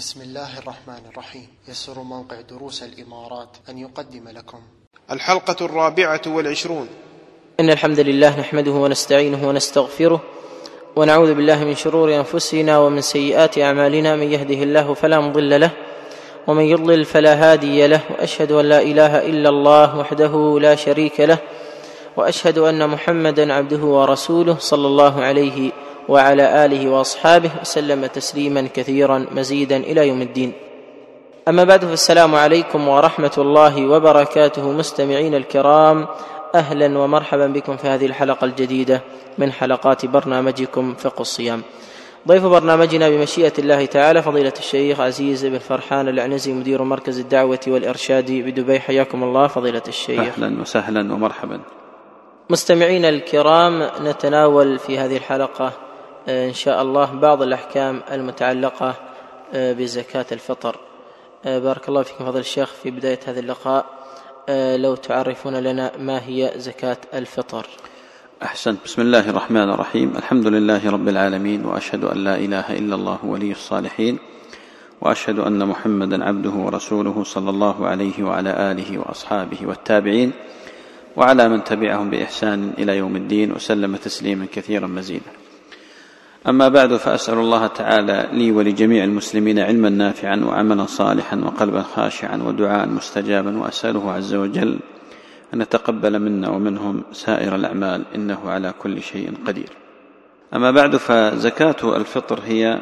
بسم الله الرحمن الرحيم. يسر موقع دروس الإمارات أن يقدم لكم. الحلقة الرابعة والعشرون. إن الحمد لله نحمده ونستعينه ونستغفره ونعوذ بالله من شرور أنفسنا ومن سيئات أعمالنا. من يهده الله فلا مضل له ومن يضلل فلا هادي له. وأشهد أن لا إله إلا الله وحده لا شريك له. وأشهد أن محمدا عبده ورسوله صلى الله عليه وعلى آله وأصحابه وسلم تسليما كثيرا مزيدا إلى يوم الدين. أما بعد فالسلام عليكم ورحمة الله وبركاته مستمعين الكرام أهلا ومرحبا بكم في هذه الحلقة الجديدة من حلقات برنامجكم فقه الصيام. ضيف برنامجنا بمشيئة الله تعالى فضيلة الشيخ عزيز بن فرحان العنزي مدير مركز الدعوة والإرشاد بدبي حياكم الله فضيلة الشيخ. أهلا وسهلا ومرحبا. مستمعينا الكرام نتناول في هذه الحلقة إن شاء الله بعض الأحكام المتعلقة آه، بزكاة الفطر. آه، بارك الله فيكم فضل الشيخ في بداية هذا اللقاء. آه، لو تعرفون لنا ما هي زكاة الفطر. أحسنت. بسم الله الرحمن الرحيم. الحمد لله رب العالمين وأشهد أن لا إله إلا الله ولي الصالحين وأشهد أن محمدا عبده ورسوله صلى الله عليه وعلى آله وأصحابه والتابعين وعلى من تبعهم بإحسان إلى يوم الدين وسلم تسليما كثيرا مزيدا. أما بعد فأسأل الله تعالى لي ولجميع المسلمين علما نافعا وعملا صالحا وقلبا خاشعا ودعاء مستجابا وأسأله عز وجل أن يتقبل منا ومنهم سائر الأعمال إنه على كل شيء قدير. أما بعد فزكاة الفطر هي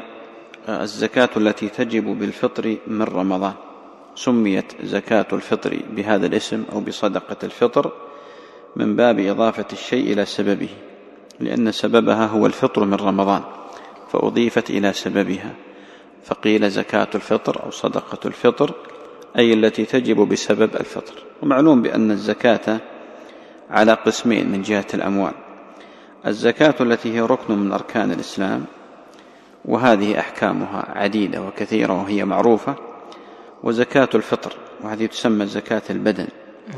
الزكاة التي تجب بالفطر من رمضان. سميت زكاة الفطر بهذا الاسم أو بصدقة الفطر من باب إضافة الشيء إلى سببه. لأن سببها هو الفطر من رمضان فأضيفت إلى سببها فقيل زكاة الفطر أو صدقة الفطر أي التي تجب بسبب الفطر ومعلوم بأن الزكاة على قسمين من جهة الأموال الزكاة التي هي ركن من أركان الإسلام وهذه أحكامها عديدة وكثيرة وهي معروفة وزكاة الفطر وهذه تسمى زكاة البدن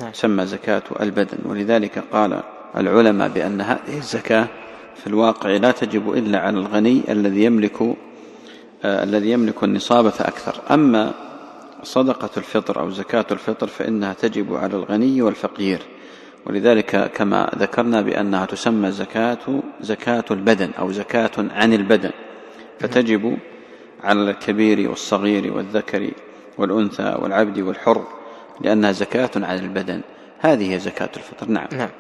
نعم. تسمى زكاة البدن ولذلك قال العلماء بأن هذه الزكاة في الواقع لا تجب إلا على الغني الذي يملك آه الذي يملك النصاب فأكثر. أما صدقة الفطر أو زكاة الفطر فإنها تجب على الغني والفقير. ولذلك كما ذكرنا بأنها تسمى زكاة زكاة البدن أو زكاة عن البدن. فتجب على الكبير والصغير والذكر والأنثى والعبد والحر لأنها زكاة عن البدن. هذه هي زكاة الفطر. نعم. نعم.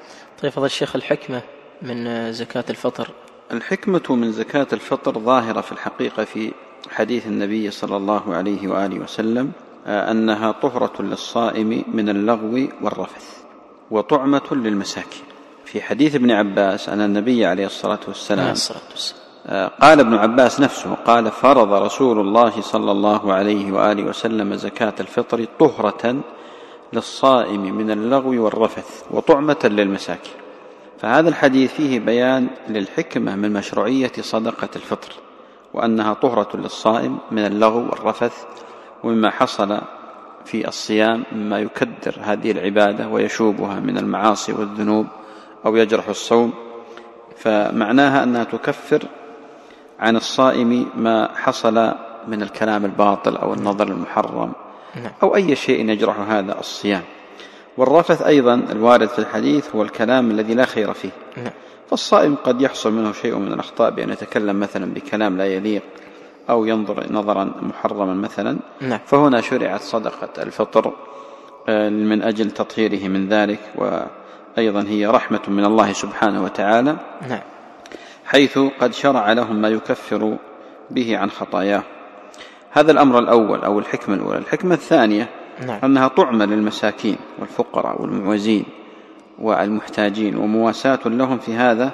طيب فضل الشيخ الحكمة من زكاة الفطر؟ الحكمة من زكاة الفطر ظاهرة في الحقيقة في حديث النبي صلى الله عليه وآله وسلم آه، أنها طهرة للصائم من اللغو والرفث وطعمة للمساكين. في حديث ابن عباس أن النبي عليه الصلاة والسلام, الصلاة والسلام. آه، قال ابن عباس نفسه قال فرض رسول الله صلى الله عليه وآله وسلم زكاة الفطر طهرة للصائم من اللغو والرفث وطعمة للمساكين فهذا الحديث فيه بيان للحكمة من مشروعية صدقة الفطر وأنها طهرة للصائم من اللغو والرفث ومما حصل في الصيام مما يكدر هذه العبادة ويشوبها من المعاصي والذنوب أو يجرح الصوم فمعناها أنها تكفر عن الصائم ما حصل من الكلام الباطل أو النظر المحرم. أو أي شيء يجرح هذا الصيام والرفث أيضا الوارد في الحديث هو الكلام الذي لا خير فيه نعم. فالصائم قد يحصل منه شيء من الأخطاء بأن يتكلم مثلا بكلام لا يليق أو ينظر نظرا محرما مثلا نعم. فهنا شرعت صدقة الفطر آه، من أجل تطهيره من ذلك وأيضا هي رحمة من الله سبحانه وتعالى نعم. حيث قد شرع لهم ما يكفر به عن خطاياه هذا الأمر الأول أو الحكمة الأولى. الحكمة الثانية نعم. أنها طعمة للمساكين والفقراء والمعوزين والمحتاجين ومواساة لهم في هذا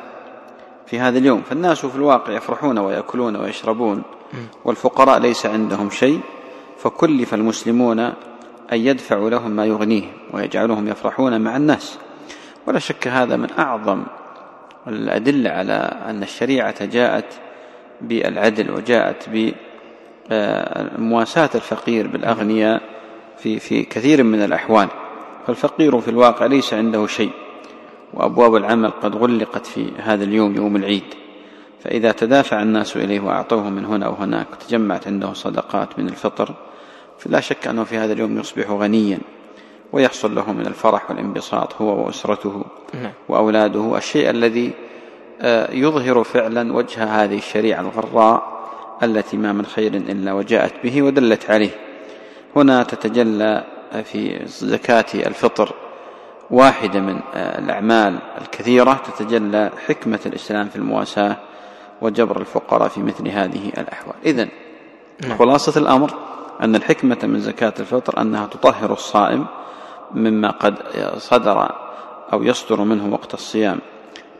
في هذا اليوم. فالناس في الواقع يفرحون ويأكلون ويشربون والفقراء ليس عندهم شيء فكلف المسلمون أن يدفعوا لهم ما يغنيهم ويجعلهم يفرحون مع الناس. ولا شك هذا من أعظم الأدلة على أن الشريعة جاءت بالعدل وجاءت مواساة الفقير بالأغنياء في في كثير من الأحوال. فالفقير في الواقع ليس عنده شيء وأبواب العمل قد غلقت في هذا اليوم يوم العيد. فإذا تدافع الناس إليه وأعطوه من هنا وهناك وتجمعت عنده صدقات من الفطر فلا شك أنه في هذا اليوم يصبح غنيا ويحصل له من الفرح والانبساط هو وأسرته نعم. وأولاده. الشيء الذي آه، يظهر فعلا وجه هذه الشريعة الغراء التي ما من خير إلا وجاءت به ودلت عليه. هنا تتجلى في زكاة الفطر واحدة من آه، الأعمال الكثيرة. تتجلى حكمة الإسلام في المواساة وجبر الفقراء في مثل هذه الأحوال. إذن نعم. خلاصة الأمر أن الحكمة من زكاة الفطر أنها تطهر الصائم مما قد صدر أو يصدر منه وقت الصيام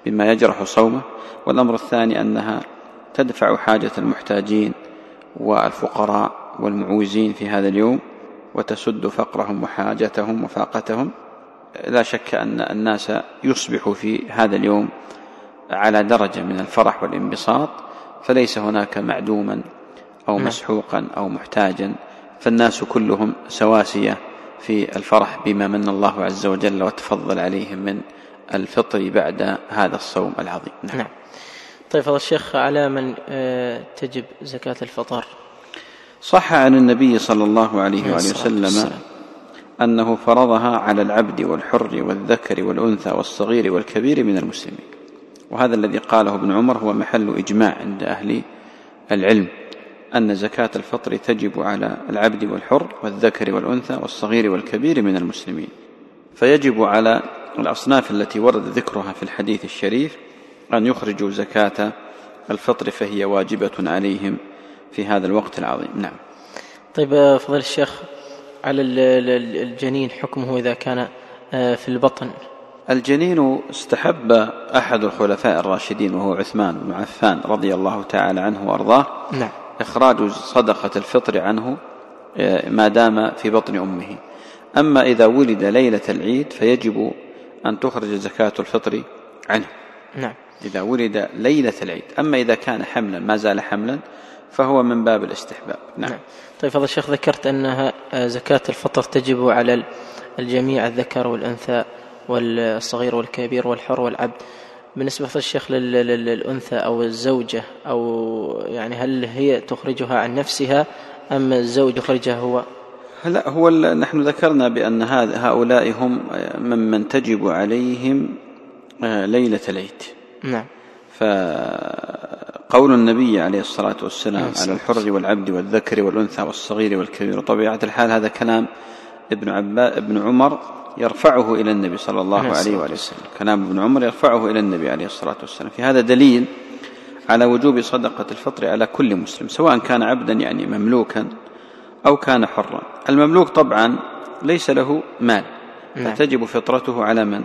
بما يجرح صومه. والأمر الثاني أنها تدفع حاجة المحتاجين والفقراء والمعوزين في هذا اليوم وتسد فقرهم وحاجتهم وفاقتهم. لا شك أن الناس يصبح في هذا اليوم على درجة من الفرح والانبساط فليس هناك معدوما أو نعم. مسحوقا أو محتاجا فالناس كلهم سواسية في الفرح بما من الله عز وجل وتفضل عليهم من الفطر بعد هذا الصوم العظيم. نعم, نعم. طيب فضل الشيخ على من آه، تجب زكاة الفطر؟ صح عن النبي صلى الله عليه وآله وسلم والسلام. أنه فرضها على العبد والحر والذكر والأنثى والصغير والكبير من المسلمين. وهذا الذي قاله ابن عمر هو محل إجماع عند أهل العلم أن زكاة الفطر تجب على العبد والحر والذكر والأنثى والصغير والكبير من المسلمين. فيجب على الأصناف التي ورد ذكرها في الحديث الشريف أن يخرجوا زكاة الفطر فهي واجبة عليهم في هذا الوقت العظيم. نعم. طيب آه، فضل الشيخ على ال- ال- الجنين حكمه إذا كان آه، في البطن؟ الجنين استحب أحد الخلفاء الراشدين وهو عثمان بن عفان رضي الله تعالى عنه وأرضاه. نعم. إخراج صدقة الفطر عنه آه، ما دام في بطن أمه. أما إذا ولد ليلة العيد فيجب أن تخرج زكاة الفطر عنه. نعم. إذا ولد ليلة العيد. أما إذا كان حملا ما زال حملا فهو من باب الاستحباب. نعم, نعم. طيب فضل الشيخ ذكرت أنها آه، زكاة الفطر تجب على ال- الجميع الذكر والأنثى والصغير والكبير والحر والعبد. بالنسبة فضل الشيخ لل- لل- للأنثى أو الزوجة أو يعني هل هي تخرجها عن نفسها أم الزوج يخرجها هو؟ لا هو نحن ذكرنا بأن هذا- هؤلاء هم ممن تجب عليهم آه، ليلة العيد. نعم. فقول النبي عليه الصلاة والسلام على الحر والعبد والذكر والأنثى والصغير والكبير وطبيعة الحال هذا كلام ابن عبا ابن عمر يرفعه إلى النبي صلى الله عليه وآله وسلم. كلام ابن عمر يرفعه إلى النبي عليه الصلاة والسلام. في هذا دليل على وجوب صدقة الفطر على كل مسلم سواء كان عبدا يعني مملوكا أو كان حرا. المملوك طبعا ليس له مال نعم. فتجب فطرته على من؟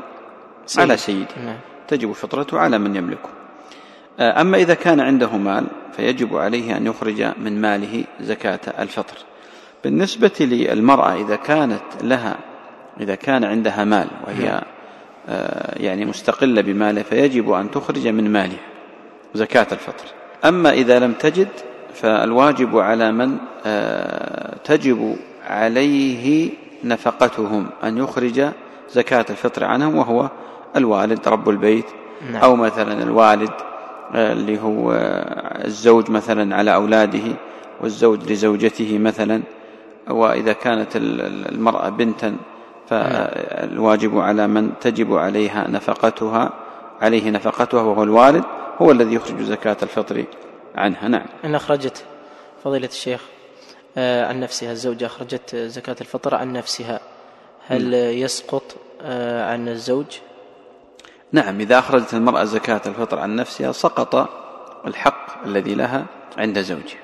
على سيده. نعم. تجب فطرته على من يملكه. آه، أما إذا كان عنده مال فيجب عليه أن يخرج من ماله زكاة الفطر. بالنسبة للمرأة إذا كانت لها إذا كان عندها مال وهي آه، يعني مستقلة بماله فيجب أن تخرج من مالها زكاة الفطر. أما إذا لم تجد فالواجب على من آه، تجب عليه نفقتهم أن يخرج زكاة الفطر عنهم وهو الوالد رب البيت. نعم. أو مثلا الوالد آه، اللي هو الزوج مثلا على أولاده والزوج لزوجته مثلا. وإذا كانت ال- ال- المرأة بنتا فالواجب على من تجب عليها نفقتها عليه نفقتها وهو الوالد هو الذي يخرج زكاة الفطر عنها. نعم. إن أخرجت فضيلة الشيخ آه، عن نفسها الزوجة أخرجت زكاة الفطر عن نفسها. هل يسقط آه، عن الزوج؟ نعم إذا أخرجت المرأة زكاة الفطر عن نفسها سقط الحق الذي لها عند زوجها.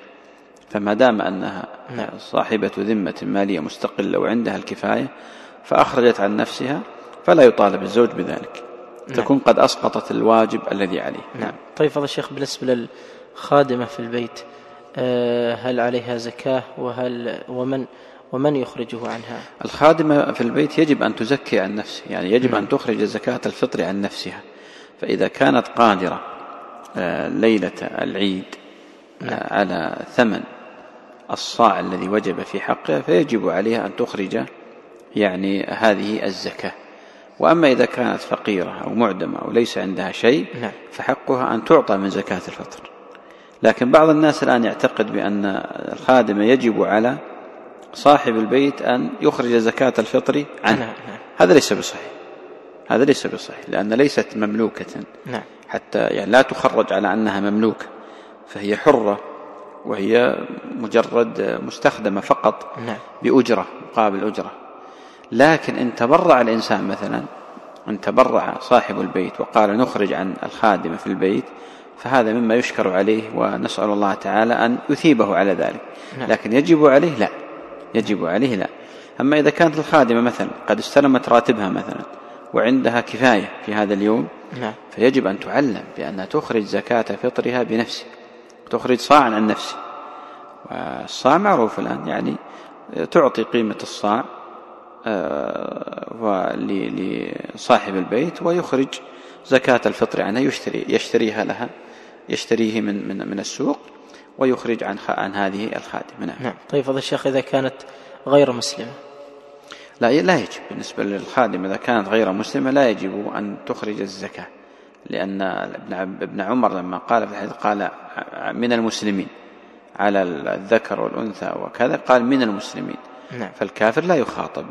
فما دام أنها نعم. صاحبة ذمة مالية مستقلة وعندها الكفاية فأخرجت عن نفسها فلا يطالب الزوج بذلك. نعم. تكون قد أسقطت الواجب الذي عليه. نعم. طيب فضل الشيخ بالنسبة للخادمة في البيت آه، هل عليها زكاة؟ وهل ومن ومن يخرجه عنها الخادمة في البيت يجب أن تزكي عن نفسها يعني يجب نعم. أن تخرج زكاة الفطر عن نفسها فإذا كانت قادرة آه، ليلة العيد آه، على ثمن الصاع الذي وجب في حقها فيجب عليها أن تخرج يعني هذه الزكاة وأما إذا كانت فقيرة أو معدمة أو ليس عندها شيء نعم. فحقها أن تعطى من زكاة الفطر لكن بعض الناس الآن يعتقد بأن الخادمة يجب على صاحب البيت أن يخرج زكاة الفطر عنه. نعم، نعم. هذا ليس بصحيح. هذا ليس بصحيح لأن ليست مملوكة. نعم. حتى يعني لا تخرج على أنها مملوكة فهي حرة وهي مجرد مستخدمة فقط نعم. بأجرة مقابل أجرة. لكن إن تبرع الإنسان مثلا إن تبرع صاحب البيت وقال نخرج عن الخادمة في البيت فهذا مما يشكر عليه ونسأل الله تعالى أن يثيبه على ذلك. نعم. لكن يجب عليه لا. يجب عليه لا. أما إذا كانت الخادمة مثلا قد استلمت راتبها مثلا وعندها كفاية في هذا اليوم نعم. فيجب أن تعلم بأنها تخرج زكاة فطرها بنفسها تخرج صاعا عن نفسها. والصاع معروف الآن يعني تعطي قيمة الصاع آه، لصاحب البيت ويخرج زكاة الفطر عنها يشتري يشتريها لها يشتريه من من من السوق ويخرج عن عن هذه الخادمة نعم. نعم. طيب فضل الشيخ إذا كانت غير مسلمة؟ لا لا يجب. بالنسبة للخادمة إذا كانت غير مسلمة لا يجب أن تخرج الزكاة. لأن ابن ابن عمر لما قال في الحديث قال من المسلمين على الذكر والأنثى وكذا قال من المسلمين. نعم. فالكافر لا يخاطب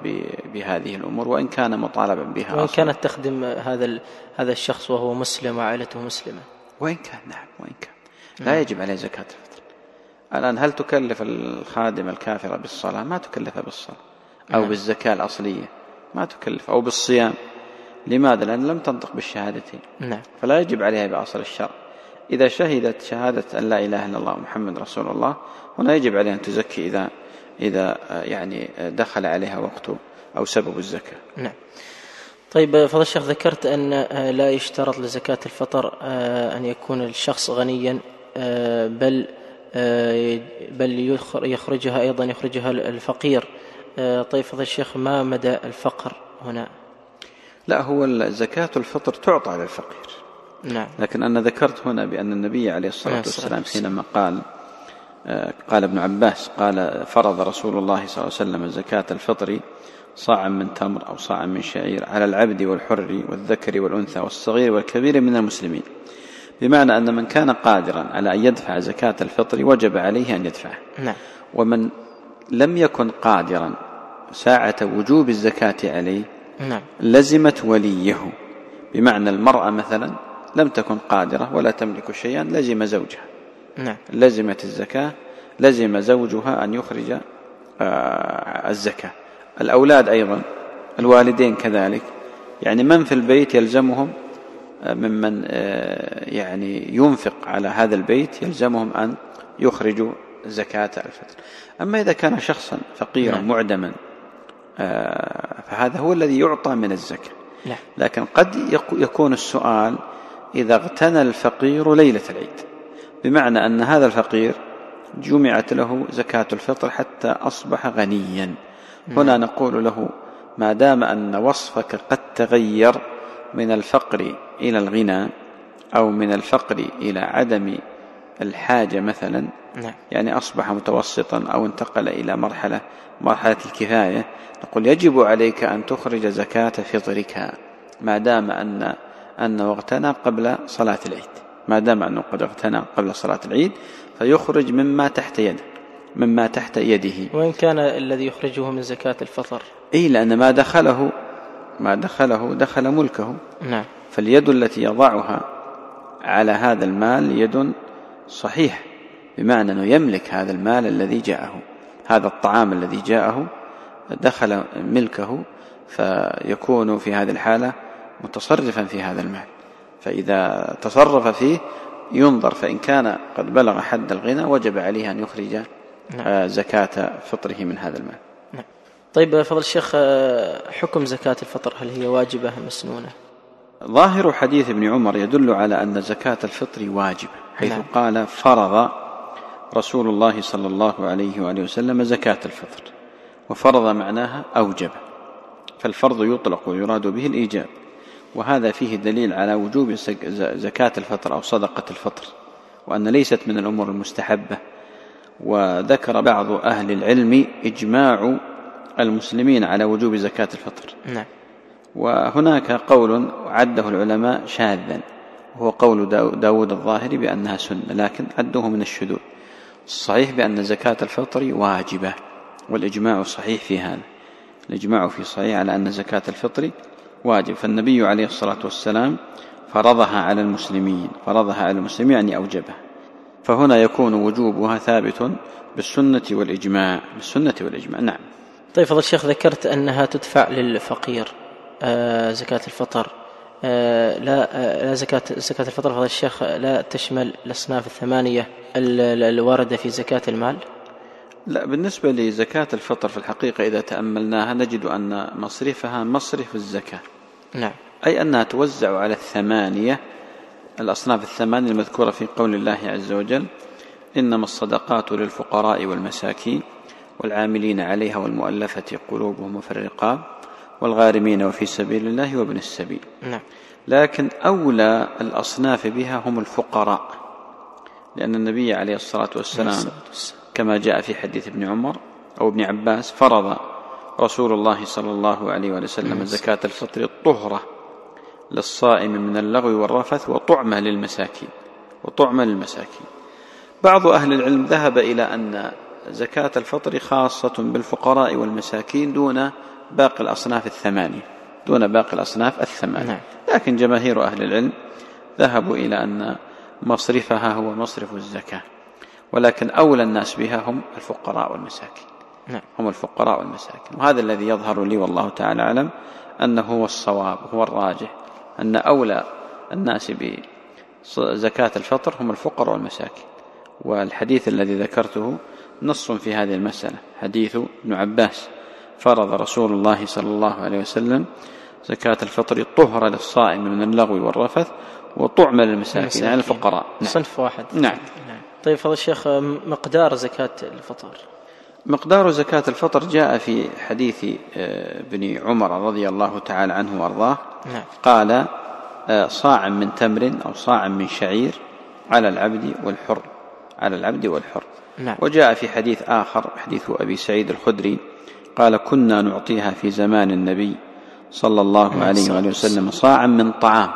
بهذه الأمور وإن كان مطالبا بها وإن أصلاً. كانت تخدم هذا هذا الشخص وهو مسلم وعائلته مسلمة. وإن كان نعم وإن كان. لا يجب عليه زكاة الفطر. الآن هل تكلف الخادم الكافرة بالصلاة؟ ما تكلفها بالصلاة. أو نعم. بالزكاة الأصلية. ما تكلف. أو بالصيام. لماذا؟ لأن لم تنطق بالشهادتين. نعم. فلا يجب عليها بأصل الشرع إذا شهدت شهادة أن لا إله إلا الله محمد رسول الله هنا يجب عليها أن تزكي إذا إذا يعني دخل عليها وقت أو سبب الزكاة. نعم. طيب فضل الشيخ ذكرت أن لا يشترط لزكاة الفطر آه، أن يكون الشخص غنيا آه، بل آه، بل يخرجها أيضا يخرجها الفقير. طيب فضل الشيخ ما مدى الفقر هنا؟ لا هو زكاة الفطر تعطى للفقير نعم. لكن أنا ذكرت هنا بأن النبي عليه الصلاة نعم، والسلام حينما قال قال ابن عباس قال فرض رسول الله صلى الله عليه وسلم زكاة الفطر صاعا من تمر أو صاعا من شعير على العبد والحر والذكر والأنثى والصغير والكبير من المسلمين. بمعنى أن من كان قادرا على أن يدفع زكاة الفطر وجب عليه أن يدفعه. نعم. ومن لم يكن قادرا ساعة وجوب الزكاة عليه نعم. لزمت وليه. بمعنى المرأة مثلا لم تكن قادرة ولا تملك شيئا لزم زوجها. نعم. لزمت الزكاة لزم زوجها أن يخرج آه، الزكاة. الأولاد أيضا الوالدين كذلك يعني من في البيت يلزمهم ممن آه، يعني ينفق على هذا البيت يلزمهم أن يخرجوا زكاة الفطر. أما إذا كان شخصا فقيرا نعم. معدما فهذا هو الذي يعطى من الزكاة. نعم. لكن قد يكون السؤال إذا اغتنى الفقير ليلة العيد. بمعنى أن هذا الفقير جمعت له زكاة الفطر حتى أصبح غنيا. هنا نقول له ما دام أن وصفك قد تغير من الفقر إلى الغنى أو من الفقر إلى عدم الحاجة مثلا نعم. يعني أصبح متوسطا أو انتقل إلى مرحلة مرحلة الكفاية نقول يجب عليك أن تخرج زكاة فطرك ما دام أن أنه اغتنى قبل صلاة العيد. ما دام أنه قد اغتنى قبل صلاة العيد فيخرج مما تحت يده مما تحت يده. وإن كان الذي يخرجه من زكاة الفطر. أي لأن ما دخله ما دخله دخل ملكه. نعم. فاليد التي يضعها على هذا المال يد صحيح بمعنى أنه يملك هذا المال الذي جاءه هذا الطعام الذي جاءه دخل ملكه فيكون في هذه الحالة متصرفا في هذا المال فإذا تصرف فيه ينظر فإن كان قد بلغ حد الغنى وجب عليه أن يخرج نعم. زكاة فطره من هذا المال نعم. طيب فضل الشيخ حكم زكاة الفطر هل هي واجبة أم مسنونة؟ ظاهر حديث ابن عمر يدل على أن زكاة الفطر واجبة حيث نعم. قال فرض رسول الله صلى الله عليه وآله وسلم زكاة الفطر وفرض معناها أوجب فالفرض يطلق ويراد به الإيجاب وهذا فيه دليل على وجوب زكاة الفطر أو صدقة الفطر وأن ليست من الأمور المستحبة وذكر بعض أهل العلم إجماع المسلمين على وجوب زكاة الفطر نعم وهناك قول عده العلماء شاذا وهو قول داود الظاهري بأنها سنة لكن عده من الشذوذ. الصحيح بأن زكاة الفطر واجبة والإجماع صحيح في هذا. الإجماع في صحيح على أن زكاة الفطر واجب. فالنبي عليه الصلاة والسلام فرضها على المسلمين فرضها على المسلمين يعني أوجبها فهنا يكون وجوبها ثابت بالسنة والإجماع بالسنة والإجماع. نعم. طيب فضل الشيخ ذكرت أنها تدفع للفقير. زكاة الفطر. آه لا آه لا زكاة زكاة الفطر فضل الشيخ لا تشمل الأصناف الثمانية الواردة في زكاة المال؟ لا بالنسبة لزكاة الفطر في الحقيقة إذا تأملناها نجد أن مصرفها مصرف الزكاة. نعم. أي أنها توزع على الثمانية الأصناف الثمانية المذكورة في قول الله عز وجل إنما الصدقات للفقراء والمساكين والعاملين عليها والمؤلفة قلوبهم وفي الرقاب. والغارمين وفي سبيل الله وابن السبيل. نعم. لكن أولى الأصناف بها هم الفقراء. لأن النبي عليه الصلاة والسلام كما جاء في حديث ابن عمر أو ابن عباس فرض رسول الله صلى الله عليه وسلم زكاة الفطر الطهرة للصائم من اللغو والرفث وطعمة للمساكين وطعمة للمساكين. بعض أهل العلم ذهب إلى أن زكاة الفطر خاصة بالفقراء والمساكين دون باقي الأصناف الثمانية دون باقي الأصناف الثمانية. نعم. لكن جماهير أهل العلم ذهبوا إلى أن مصرفها هو مصرف الزكاة ولكن أولى الناس بها هم الفقراء والمساكين. نعم. هم الفقراء والمساكين. وهذا الذي يظهر لي والله تعالى أعلم أنه هو الصواب هو الراجح أن أولى الناس بزكاة الفطر هم الفقراء والمساكين. والحديث الذي ذكرته نص في هذه المسألة حديث ابن عباس. فرض رسول الله صلى الله عليه وسلم زكاة الفطر طهر للصائم من اللغو والرفث وطعم للمساكين يعني الفقراء نعم. صنف واحد نعم. نعم طيب فضل الشيخ مقدار زكاة الفطر مقدار زكاة الفطر جاء في حديث آه، ابن عمر رضي الله تعالى عنه وأرضاه نعم. قال آه، صاع من تمر أو صاع من شعير على العبد والحر على العبد والحر نعم. وجاء في حديث آخر حديث أبي سعيد الخدري قال كنا نعطيها في زمان النبي صلى الله عليه وآله وسلم صاعا من طعام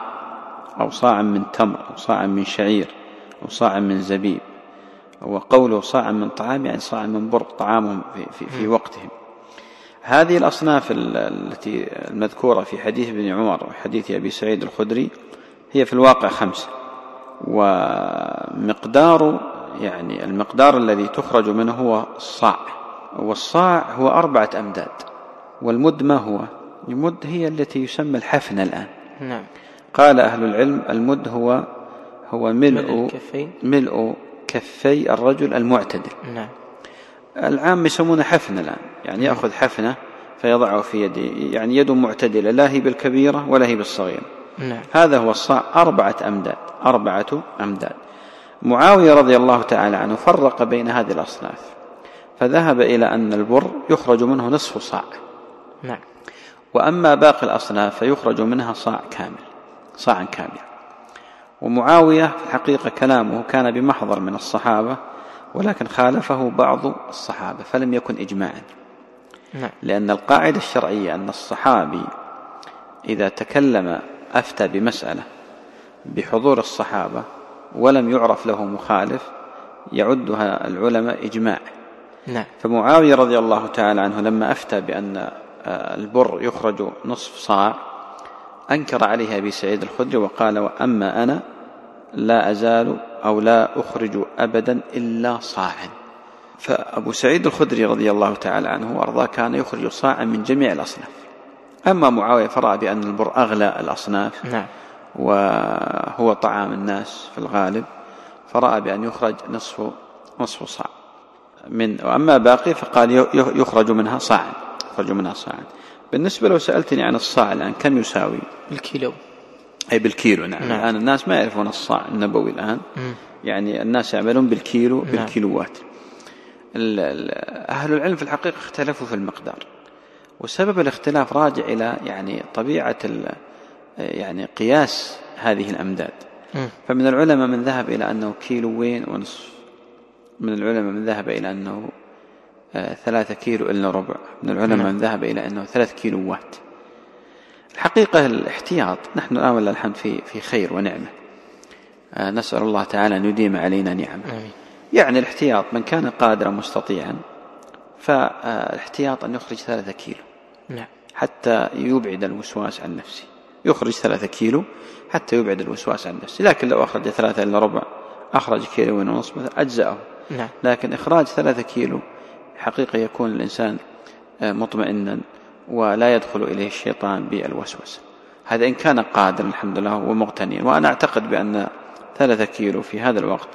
أو صاعا من تمر أو صاعا من شعير أو صاعا من زبيب. وقوله صاعا من طعام يعني صاعا من برق طعامهم في, في, في وقتهم. هذه الأصناف التي المذكورة في حديث ابن عمر وحديث أبي سعيد الخدري هي في الواقع خمسة. ومقدار يعني المقدار الذي تخرج منه هو الصاع والصاع هو أربعة أمداد والمد ما هو المد هي التي يسمى الحفنة الآن. نعم. قال أهل العلم المد هو هو ملء ملء كفي الرجل المعتدل. نعم. العام يسمونه حفنة الآن يعني يأخذ حفنة فيضعه في يده يعني يد معتدلة لا هي بالكبيرة ولا هي بالصغيرة. نعم. هذا هو الصاع أربعة أمداد أربعة أمداد. معاوية رضي الله تعالى عنه فرق بين هذه الأصناف. فذهب إلى أن البر يخرج منه نصف صاع. نعم. وأما باقي الأصناف فيخرج منها صاع كامل صاعا كاملا ومعاوية في الحقيقة كلامه كان بمحضر من الصحابة ولكن خالفه بعض الصحابة فلم يكن إجماعا. نعم. لأن القاعدة الشرعية أن الصحابي إذا تكلم أفتى بمسألة بحضور الصحابة ولم يعرف له مخالف يعدها العلماء إجماع نعم. فمعاوية رضي الله تعالى عنه لما أفتى بأن البر يخرج نصف صاع أنكر عليه أبي سعيد الخدري وقال وأما أنا لا أزال أو لا أخرج أبدا إلا صاعا. فأبو سعيد الخدري رضي الله تعالى عنه وأرضاه كان يخرج صاعا من جميع الأصناف. أما معاوية فرأى بأن البر أغلى الأصناف نعم. وهو طعام الناس في الغالب فرأى بأن يخرج نصف نصف صاع. من وأما باقي فقال يخرج منها صاعا يخرج منها صاعا بالنسبة لو سألتني عن الصاع الآن كم يساوي؟ بالكيلو. أي بالكيلو نعم, نعم. الآن الناس ما يعرفون الصاع النبوي الآن. م. يعني الناس يعملون بالكيلو نعم. بالكيلوات. أهل العلم في الحقيقة اختلفوا في المقدار. وسبب الاختلاف راجع إلى يعني طبيعة يعني قياس هذه الأمداد. م. فمن العلماء من ذهب إلى أنه كيلوين ونصف؟ من العلماء من ذهب إلى أنه آه، ثلاثة كيلو إلا ربع. من العلماء نعم. من ذهب إلى أنه ثلاث كيلوات الحقيقة الاحتياط نحن الآن ولا الحمد في في خير ونعمة. آه، نسأل الله تعالى أن يديم علينا نعمة. يعني الاحتياط من كان قادرا مستطيعا فالاحتياط أن يخرج ثلاثة كيلو. نعم. حتى يبعد الوسواس عن نفسه. يخرج ثلاثة كيلو حتى يبعد الوسواس عن نفسه. لكن لو أخرج ثلاثة إلا ربع أخرج كيلو ونصف مثلا أجزأه نعم. لكن إخراج ثلاثة كيلو حقيقة يكون الإنسان آه، مطمئنا ولا يدخل إليه الشيطان بالوسوسة هذا إن كان قادرا الحمد لله ومغتنيا. وأنا أعتقد بأن ثلاثة كيلو في هذا الوقت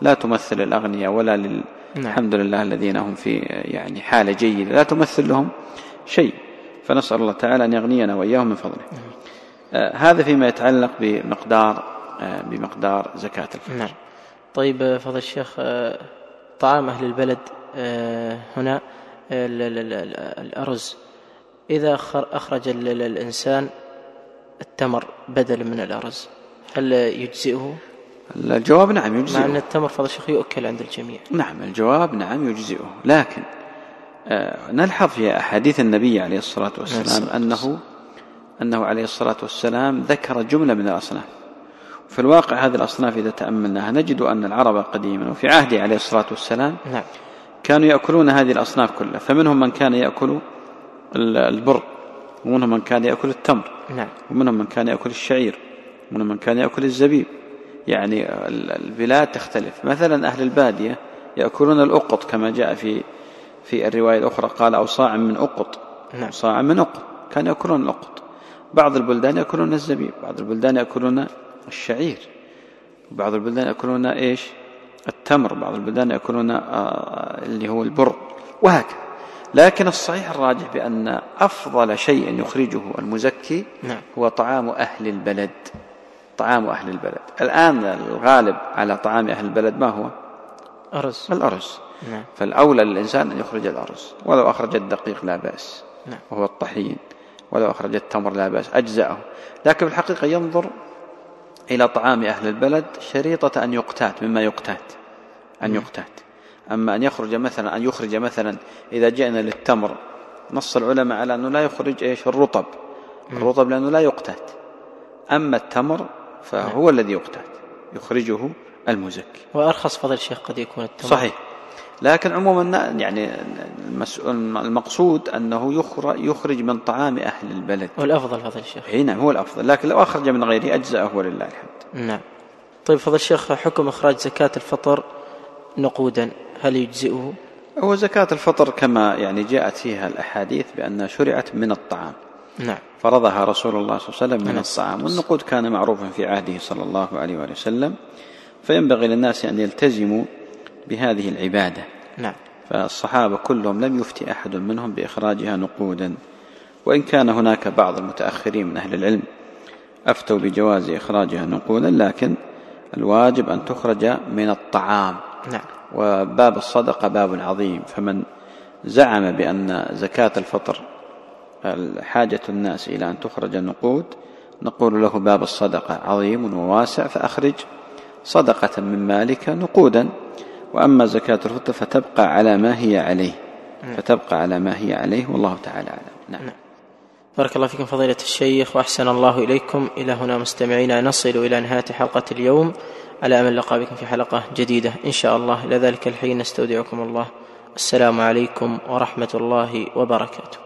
لا تمثل الأغنياء ولا لل... نعم. الحمد لله الذين هم في يعني حالة جيدة. لا تمثل لهم شيء. فنسأل الله تعالى أن يغنينا وإياهم من فضله. آه هذا فيما يتعلق بمقدار آه بمقدار زكاة الفطر نعم. طيب آه، فضل الشيخ آه، طعام أهل البلد آه، هنا ال- ال- ال- ال- الأرز. إذا خر- أخرج ال- ال- الإنسان التمر بدلا من الأرز هل يجزئه؟ الجواب نعم مع أن يجزئه التمر فضل الشيخ يؤكل عند الجميع. نعم الجواب نعم يجزئه. لكن نلحظ في أحاديث النبي عليه الصلاة والسلام الصلاة أنه أنه عليه الصلاة والسلام ذكر جملة من الأصناف. في الواقع هذه الأصناف إذا تأملناها نجد أن العرب قديما وفي عهده عليه الصلاة والسلام نعم. كانوا يأكلون هذه الأصناف كلها. فمنهم من كان يأكل ال- البر ومنهم من كان يأكل التمر نعم. ومنهم من كان يأكل الشعير ومنهم من كان يأكل الزبيب. يعني ال- البلاد تختلف. مثلا أهل البادية يأكلون الأقط كما جاء في في الرواية الأخرى قال أو صاع من أقط. نعم. صاع من أقط. كانوا يأكلون الأقط. بعض البلدان يأكلون الزبيب بعض البلدان يأكلون الشعير. بعض البلدان يأكلون إيش؟ التمر بعض البلدان يأكلون آه، اللي هو البر وهكذا. لكن الصحيح الراجح بأن أفضل شيء يخرجه المزكي نعم. هو طعام أهل البلد. طعام أهل البلد. الآن الغالب على طعام أهل البلد ما هو؟ أرز. الأرز. نعم. فالأولى للإنسان أن يخرج الأرز. ولو أخرج الدقيق لا بأس. نعم. وهو الطحين. ولو أخرج التمر لا بأس. أجزأه. لكن في الحقيقة ينظر إلى طعام أهل البلد شريطة أن يقتات مما يقتات أن يقتات. أما أن يخرج مثلا أن يخرج مثلا إذا جئنا للتمر نص العلماء على أنه لا يخرج إيش؟ الرطب. الرطب لأنه لا يقتات. أما التمر فهو الذي يقتات يخرجه المزكي. وأرخص فضل الشيخ قد يكون التمر. صحيح. لكن عموما يعني المسؤول المقصود أنه يخرج, يخرج من طعام أهل البلد. والأفضل فضل الشيخ. اي نعم هو الأفضل لكن لو أخرج من غيره أجزأه ولله الحمد. نعم. طيب فضل الشيخ حكم إخراج زكاة الفطر نقودا هل يجزئه؟ هو زكاة الفطر كما يعني جاءت فيها الأحاديث بأنها شرعت من الطعام. نعم. فرضها رسول الله صلى الله عليه وسلم من نعم. الطعام. والنقود كان معروفا في عهده صلى الله عليه وسلم. فينبغي للناس أن يلتزموا بهذه العبادة. نعم. فالصحابة كلهم لم يفتي أحد منهم بإخراجها نقودا. وإن كان هناك بعض المتأخرين من أهل العلم أفتوا بجواز إخراجها نقودا لكن الواجب أن تخرج من الطعام. نعم. وباب الصدقة باب عظيم. فمن زعم بأن زكاة الفطر حاجة الناس إلى أن تخرج نقود نقول له باب الصدقة عظيم وواسع فأخرج صدقة من مالك نقودا. وأما زكاة الفطر فتبقى على ما هي عليه. فتبقى على ما هي عليه. والله تعالى أعلم. نعم. بارك الله فيكم فضيلة الشيخ وأحسن الله إليكم. إلى هنا مستمعينا. نصل إلى نهاية حلقة اليوم. على أمل لقاء بكم في حلقة جديدة إن شاء الله. إلى ذلك الحين نستودعكم الله. السلام عليكم ورحمة الله وبركاته.